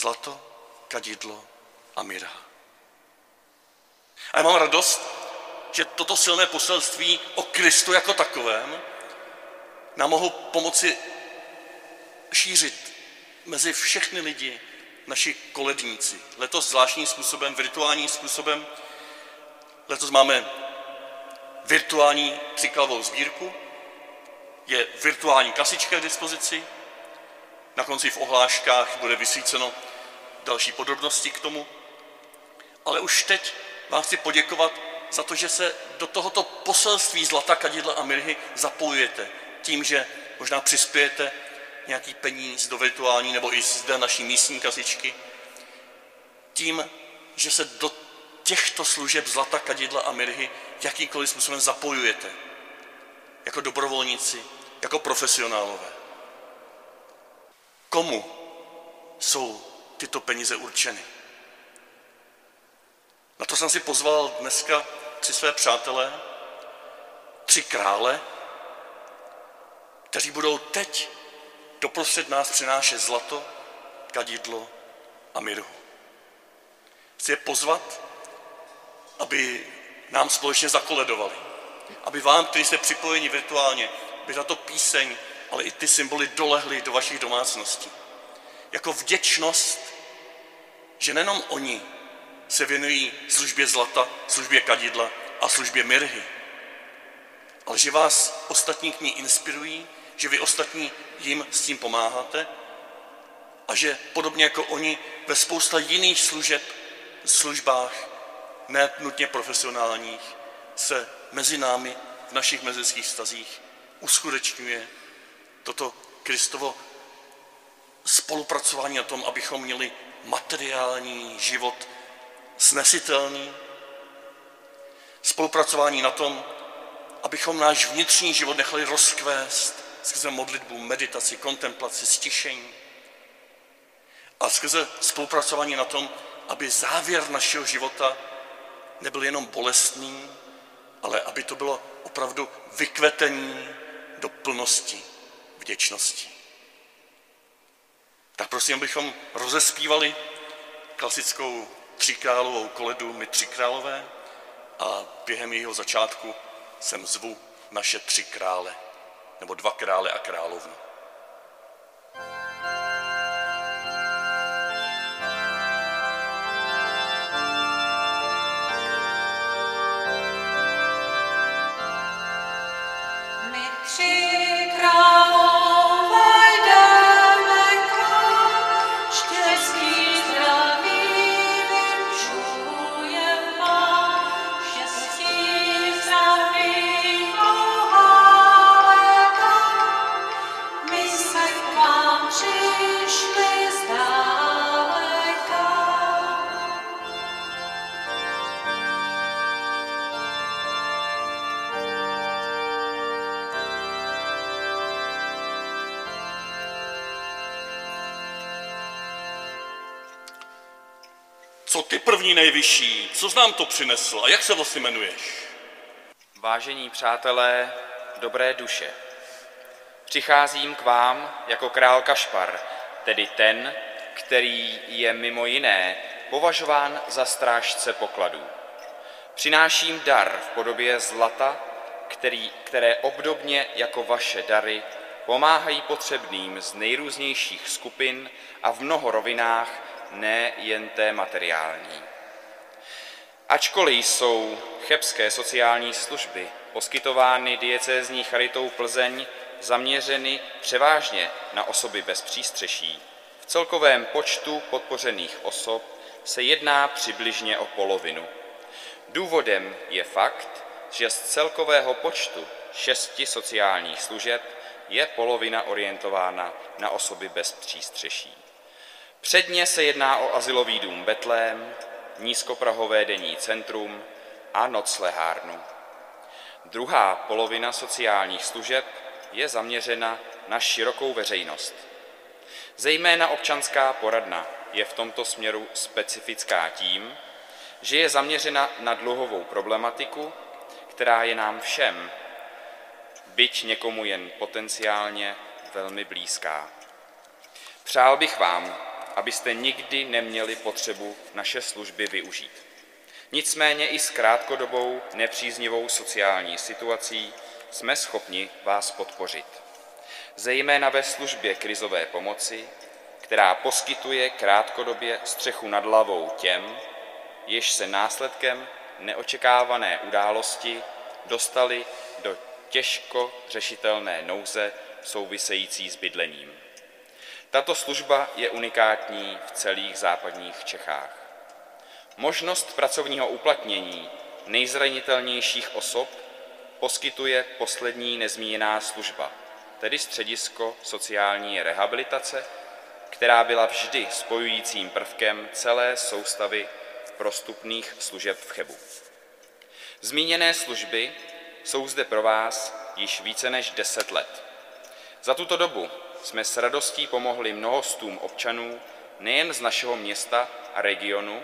zlato, kadidlo a mirha. A já mám radost, že toto silné poselství o Kristu jako takovém nám mohou pomoci šířit mezi všechny lidi naši koledníci. Letos zvláštním způsobem, virtuálním způsobem. Letos máme virtuální tříklavou sbírku, je virtuální kasička k dispozici, na konci v ohláškách bude vysvíceno další podrobnosti k tomu. Ale už teď vám chci poděkovat za to, že se do tohoto poselství zlata, kadidla a mirhy zapojujete tím, že možná přispějete nějaký peníz do virtuální nebo i zde naší místní kasičky, tím, že se do těchto služeb zlata, kadidla a mirhy jakýkoliv způsobem zapojujete. Jako dobrovolníci, jako profesionálové. Komu jsou tyto peníze určeny? Na to jsem si pozval dneska tři své přátelé, tři krále, kteří budou teď doprostřed nás přinášet zlato, kadidlo a mirhu. Chci je pozvat, aby nám společně zakoledovali. Aby vám, kteří jste připojeni virtuálně, by tato píseň, ale i ty symboly dolehly do vašich domácností. Jako vděčnost, že nejenom oni se věnují službě zlata, službě kadidla a službě mirhy, ale že vás ostatní k ní inspirují, že vy ostatní jim s tím pomáháte a že podobně jako oni ve spousta jiných služeb, službách, ne nutně profesionálních, se mezi námi v našich mezilských stazích uskutečňuje toto Kristovo spolupracování na tom, abychom měli materiální život snesitelný, spolupracování na tom, abychom náš vnitřní život nechali rozkvést skrze modlitbu, meditaci, kontemplaci, stišení a skrze spolupracování na tom, aby závěr našeho života nebyl jenom bolestný, ale aby to bylo opravdu vykvetení do plnosti vděčnosti. Tak prosím, abychom rozespívali klasickou tříkrálovou koledu My tři králové a během jejího začátku sem zvu naše tři krále, nebo dva krále a královnu. Co ty první nejvyšší, co nám to přinesl a jak se vlastně jmenuješ? Vážení přátelé, dobré duše, přicházím k vám jako král Kašpar, tedy ten, který je mimo jiné považován za strážce pokladů. Přináším dar v podobě zlata, který, které obdobně jako vaše dary pomáhají potřebným z nejrůznějších skupin a v mnoho rovinách ne jen té materiální. Ačkoliv jsou chebské sociální služby poskytovány diecézní charitou Plzeň zaměřeny převážně na osoby bez přístřeší, v celkovém počtu podpořených osob se jedná přibližně o polovinu. Důvodem je fakt, že z celkového počtu šesti sociálních služeb je polovina orientována na osoby bez přístřeší. Předně se jedná o asilový dům Betlém, nízkoprahové denní centrum a noclehárnu. Druhá polovina sociálních služeb je zaměřena na širokou veřejnost. Zejména občanská poradna je v tomto směru specifická tím, že je zaměřena na dluhovou problematiku, která je nám všem, byť někomu jen potenciálně velmi blízká. Přál bych vám, abyste nikdy neměli potřebu naše služby využít. Nicméně i s krátkodobou nepříznivou sociální situací jsme schopni vás podpořit. Zejména ve službě krizové pomoci, která poskytuje krátkodobě střechu nad hlavou těm, jež se následkem neočekávané události dostali do těžko řešitelné nouze související s bydlením. Tato služba je unikátní v celých západních Čechách. Možnost pracovního uplatnění nejzranitelnějších osob poskytuje poslední nezmíněná služba, tedy středisko sociální rehabilitace, která byla vždy spojujícím prvkem celé soustavy prostupných služeb v Chebu. Zmíněné služby jsou zde pro vás již více než 10 let. Za tuto dobu jsme s radostí pomohli mnohostům občanů nejen z našeho města a regionu,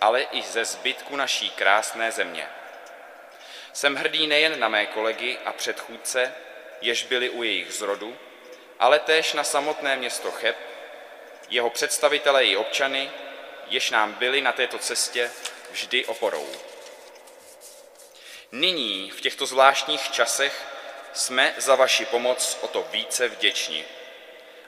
ale i ze zbytku naší krásné země. Jsem hrdý nejen na mé kolegy a předchůdce, jež byli u jejich zrodu, ale též na samotné město Cheb, jeho představitele i občany, jež nám byli na této cestě vždy oporou. Nyní, v těchto zvláštních časech, jsme za vaši pomoc o to více vděční.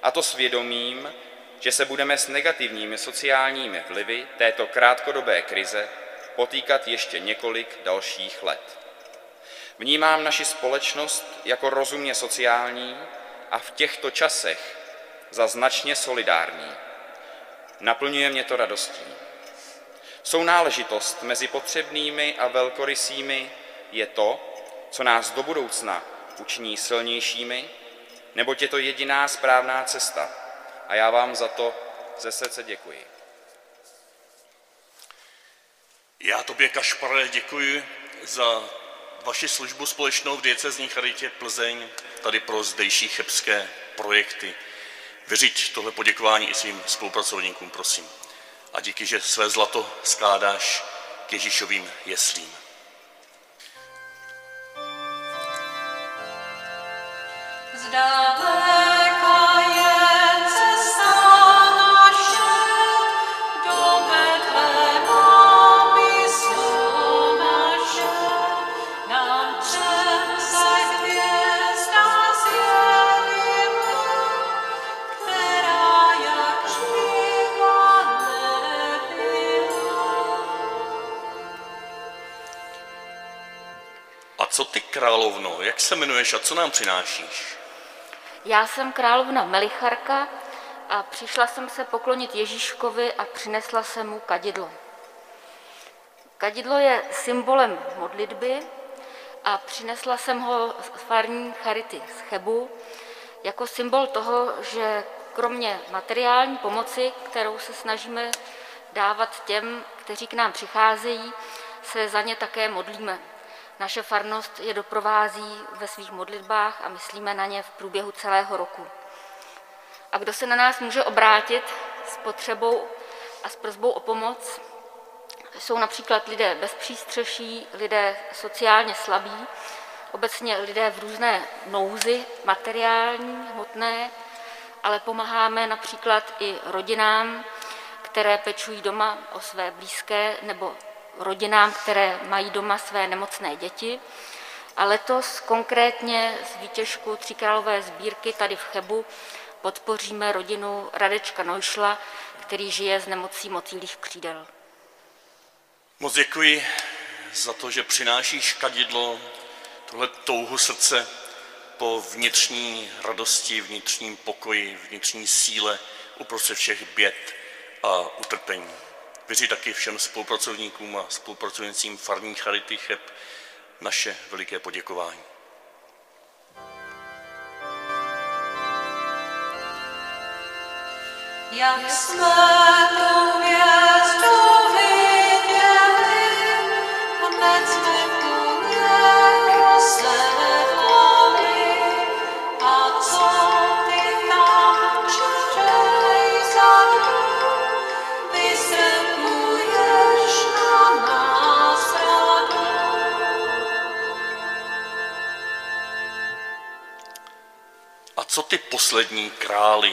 A to svědomím, že se budeme s negativními sociálními vlivy této krátkodobé krize potýkat ještě několik dalších let. Vnímám naši společnost jako rozumně sociální a v těchto časech za značně solidární. Naplňuje mě to radostí. Sounáležitost mezi potřebnými a velkorysými je to, co nás do budoucna učiní silnějšími, neboť je to jediná správná cesta. A já vám za to ze srdce děkuji. Já tobě, Kašpare, děkuji za vaši službu společnou v diecezní charitě Plzeň, tady pro zdejší chebské projekty. Vyřiď tohle poděkování i svým spolupracovníkům, prosím. A díky, že své zlato skládáš k Ježíšovým jeslím. Co ty, královno, jak se jmenuješ a co nám přinášíš? Já jsem královna Melicharka a přišla jsem se poklonit Ježíškovi a přinesla jsem mu kadidlo. Kadidlo je symbolem modlitby a přinesla jsem ho z farní charity z Chebu jako symbol toho, že kromě materiální pomoci, kterou se snažíme dávat těm, kteří k nám přicházejí, se za ně také modlíme. Naše farnost je doprovází ve svých modlitbách a myslíme na ně v průběhu celého roku. A kdo se na nás může obrátit s potřebou a s prozbou o pomoc, jsou například lidé bez přístřeší, lidé sociálně slabí, obecně lidé v různé nouzi, materiální, hmotné, ale pomáháme například i rodinám, které pečují doma o své blízké nebo rodinám, které mají doma své nemocné děti. A letos konkrétně z výtěžku Tříkrálové sbírky tady v Chebu podpoříme rodinu Radečka Nojšla, který žije s nemocí motýlých křídel. Moc děkuji za to, že přinášíš kadidlo, tohle touhu srdce po vnitřní radosti, vnitřním pokoji, vnitřní síle uprostřed všech běd a utrpení. Věří taky všem spolupracovníkům a spolupracujícím farní Charity Cheb naše veliké poděkování. Jak jsme tu hvězdu viděli, hned jsme tu něho ty poslední králi?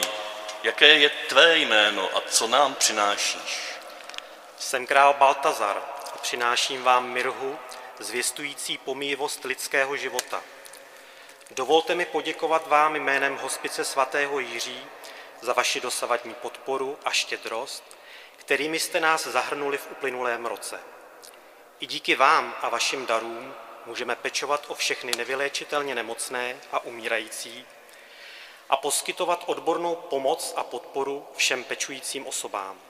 jaké je tvé jméno a co nám přinášíš? Jsem král Baltazar a přináším vám mirhu, zvěstující pomíjivost lidského života. Dovolte mi poděkovat vám jménem hospice svatého Jiří za vaši dosavadní podporu a štědrost, kterými jste nás zahrnuli v uplynulém roce. I díky vám a vašim darům můžeme pečovat o všechny nevyléčitelně nemocné a umírající a poskytovat odbornou pomoc a podporu všem pečujícím osobám.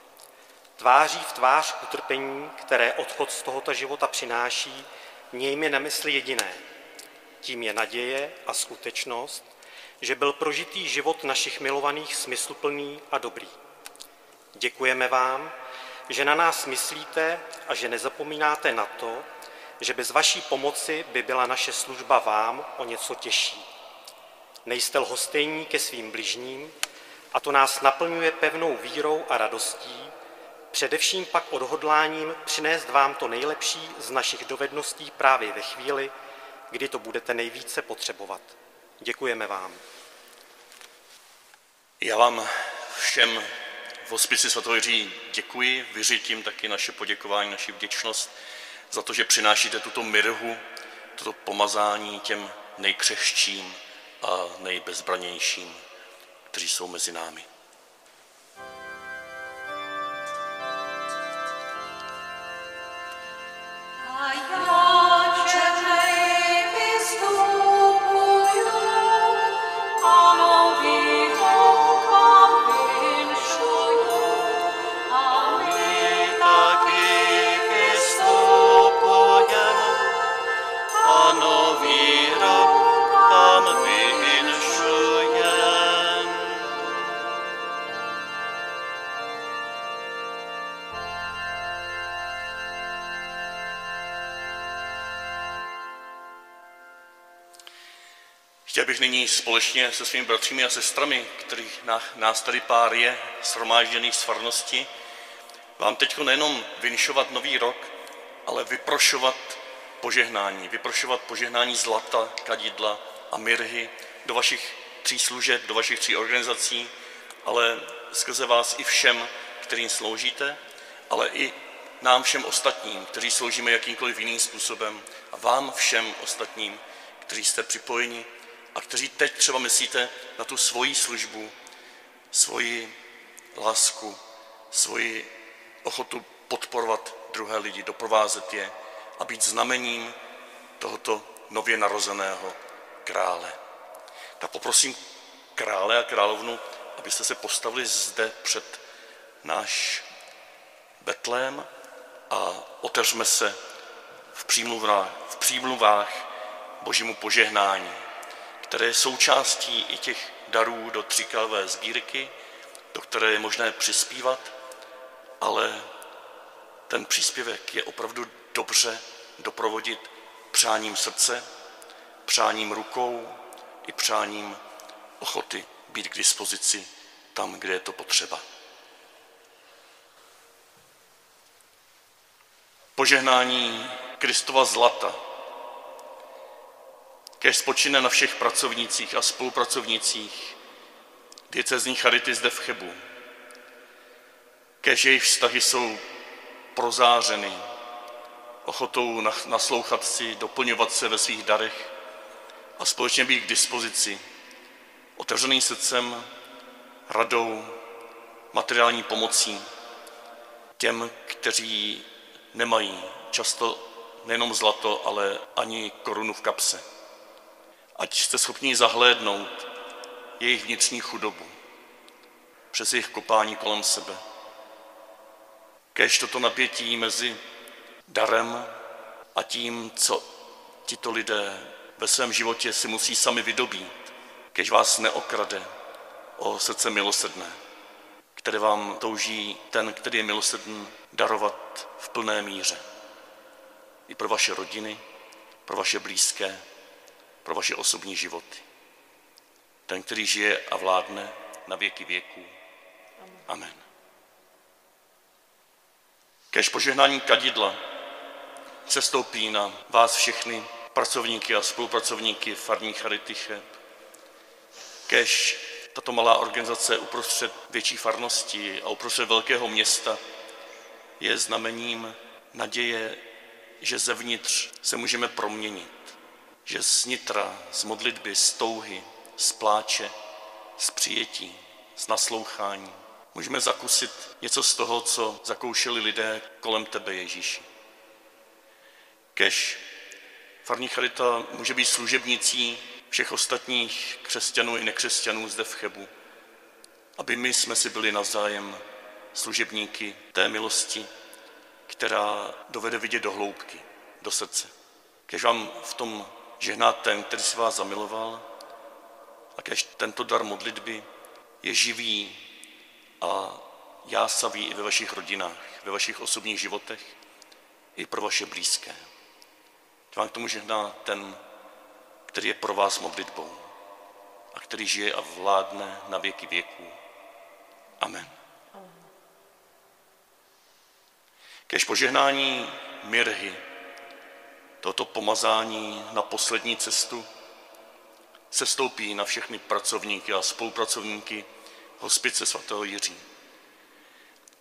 Tváří v tvář utrpení, které odchod z tohoto života přináší, mějme na mysli jediné. Tím je naděje a skutečnost, že byl prožitý život našich milovaných smysluplný a dobrý. Děkujeme vám, že na nás myslíte a že nezapomínáte na to, že bez vaší pomoci by byla naše služba vám o něco těžší. Nejste lhostejní ke svým bližním a to nás naplňuje pevnou vírou a radostí, především pak odhodláním přinést vám to nejlepší z našich dovedností právě ve chvíli, kdy to budete nejvíce potřebovat. Děkujeme vám. Já vám všem v hospici svatého Jiří děkuji, vyřítím taky naše poděkování, naši vděčnost za to, že přinášíte tuto mirhu, toto pomazání těm nejkřehčím a nejbezbranějším, kteří jsou mezi námi. A já Bych nyní společně se svými bratřími a sestrami, kterých nás tady pár je, shromážděných z farnosti, vám teď nejenom vinšovat nový rok, ale vyprošovat požehnání, vyprošovat požehnání zlata, kadidla a mirhy do vašich tří služeb, do vašich tří organizací, ale skrze vás i všem, kterým sloužíte, ale i nám všem ostatním, kteří sloužíme jakýmkoliv jiným způsobem a vám všem ostatním, kteří jste připojeni a kteří teď třeba myslíte na tu svoji službu, svoji lásku, svoji ochotu podporovat druhé lidi, doprovázet je a být znamením tohoto nově narozeného krále. Tak poprosím krále a královnu, abyste se postavili zde před náš Betlém a otevřme se v v přímluvách božímu požehnání, které je součástí i těch darů do tříkalvé sbírky, do které je možné přispívat, ale ten příspěvek je opravdu dobře doprovodit přáním srdce, přáním rukou i přáním ochoty být k dispozici tam, kde je to potřeba. Požehnání Kristova zlata, kež spočine na všech pracovnících a spolupracovnících diecezní charity zde v Chebu, kež jejich vztahy jsou prozářeny ochotou na- naslouchat si, doplňovat se ve svých darech a společně být k dispozici, otevřeným srdcem, radou, materiální pomocí těm, kteří nemají často nejenom zlato, ale ani korunu v kapse. Ať jste schopni zahlédnout jejich vnitřní chudobu přes jejich kopání kolem sebe. Kéž toto napětí mezi darem a tím, co tito lidé ve svém životě si musí sami vydobít, kež vás neokrade o srdce milosrdné, které vám touží ten, který je milosrdný, darovat v plné míře. I pro vaše rodiny, pro vaše blízké, pro vaše osobní životy. Ten, který žije a vládne na věky věků. Amen. Kež požehnání kadidla sestoupí na vás všechny pracovníky a spolupracovníky farní Charity Cheb. Kež tato malá organizace uprostřed větší farnosti a uprostřed velkého města je znamením naděje, že zevnitř se můžeme proměnit, že z nitra, z modlitby, z touhy, z pláče, z přijetí, z naslouchání můžeme zakusit něco z toho, co zakoušeli lidé kolem tebe, Ježíši. Kež farní charita může být služebnicí všech ostatních křesťanů i nekřesťanů zde v Chebu, aby my jsme si byli navzájem služebníky té milosti, která dovede vidět do hloubky, do srdce. Kež vám v tom žehná ten, který si vás zamiloval a kež tento dar modlitby je živý a jásavý i ve vašich rodinách, ve vašich osobních životech, i pro vaše blízké. Vám k tomu žehná ten, který je pro vás modlitbou a který žije a vládne na věky věků. Amen. Kež požehnání mirhy, toto pomazání na poslední cestu, se stoupí na všechny pracovníky a spolupracovníky hospice svatého Jiří.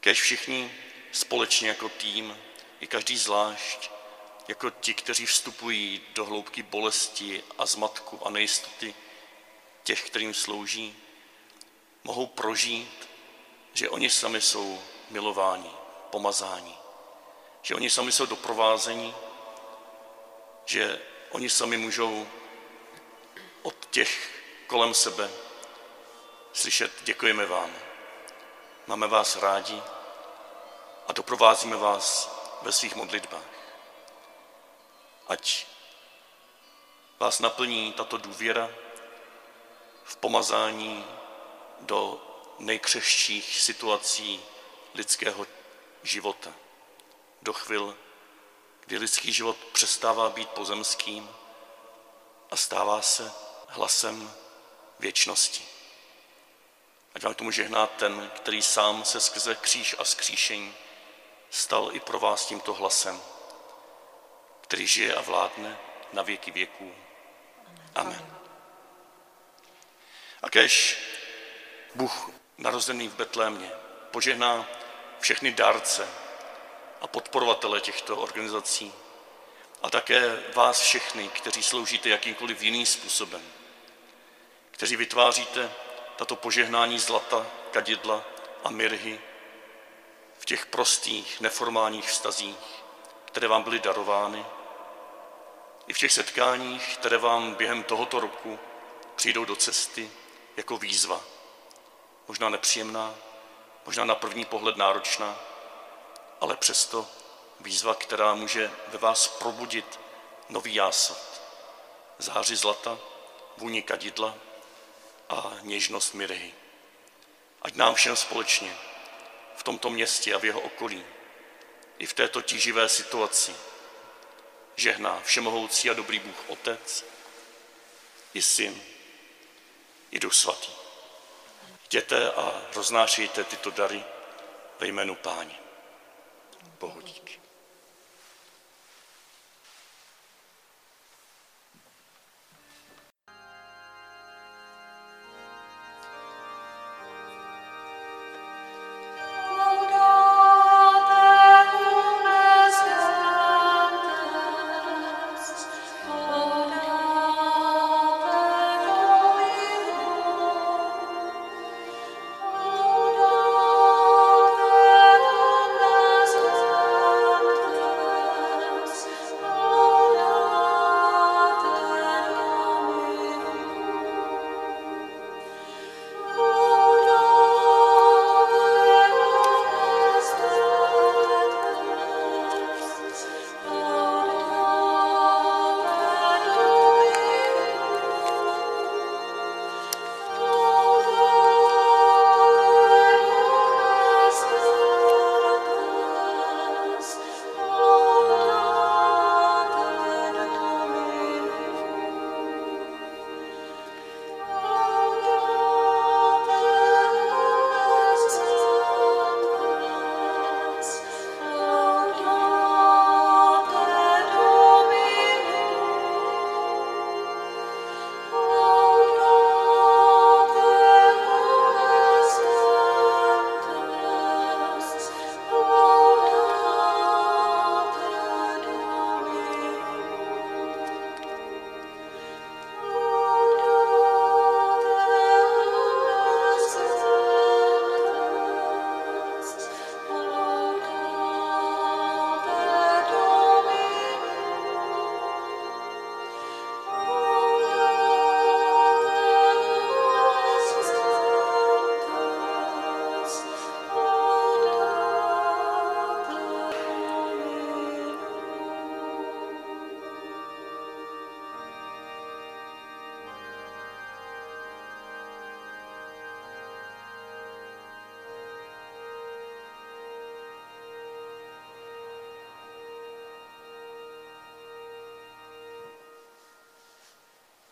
Kež všichni společně jako tým, i každý zvlášť, jako ti, kteří vstupují do hloubky bolesti a zmatku a nejistoty těch, kterým slouží, mohou prožít, že oni sami jsou milováni, pomazáni, že oni sami jsou doprovázení, že oni sami můžou od těch kolem sebe slyšet děkujeme vám, máme vás rádi a doprovázíme vás ve svých modlitbách. Ať vás naplní tato důvěra v pomazání do nejkřehčích situací lidského života. Do chvil, kdy lidský život přestává být pozemským a stává se hlasem věčnosti. Ať vám tomu žehná ten, který sám se skrze kříž a skříšení stal i pro vás tímto hlasem, který žije a vládne na věky věků. Amen. A kež Bůh narozený v Betlémě požehná všechny dárce a podporovatele těchto organizací a také vás všechny, kteří sloužíte jakýmkoliv jiným způsobem, kteří vytváříte tato požehnání zlata, kadidla a mirhy v těch prostých, neformálních vztazích, které vám byly darovány, i v těch setkáních, které vám během tohoto roku přijdou do cesty jako výzva. Možná nepříjemná, možná na první pohled náročná, ale přesto výzva, která může ve vás probudit nový jásad. Záři zlata, vůni kadidla a něžnost mirhy. Ať nám všem společně v tomto městě a v jeho okolí, i v této tíživé situaci, žehná všemohoucí a dobrý Bůh Otec, i Syn, i Duch Svatý. Jděte a roznášejte tyto dary ve jménu Páně. Bohu díky.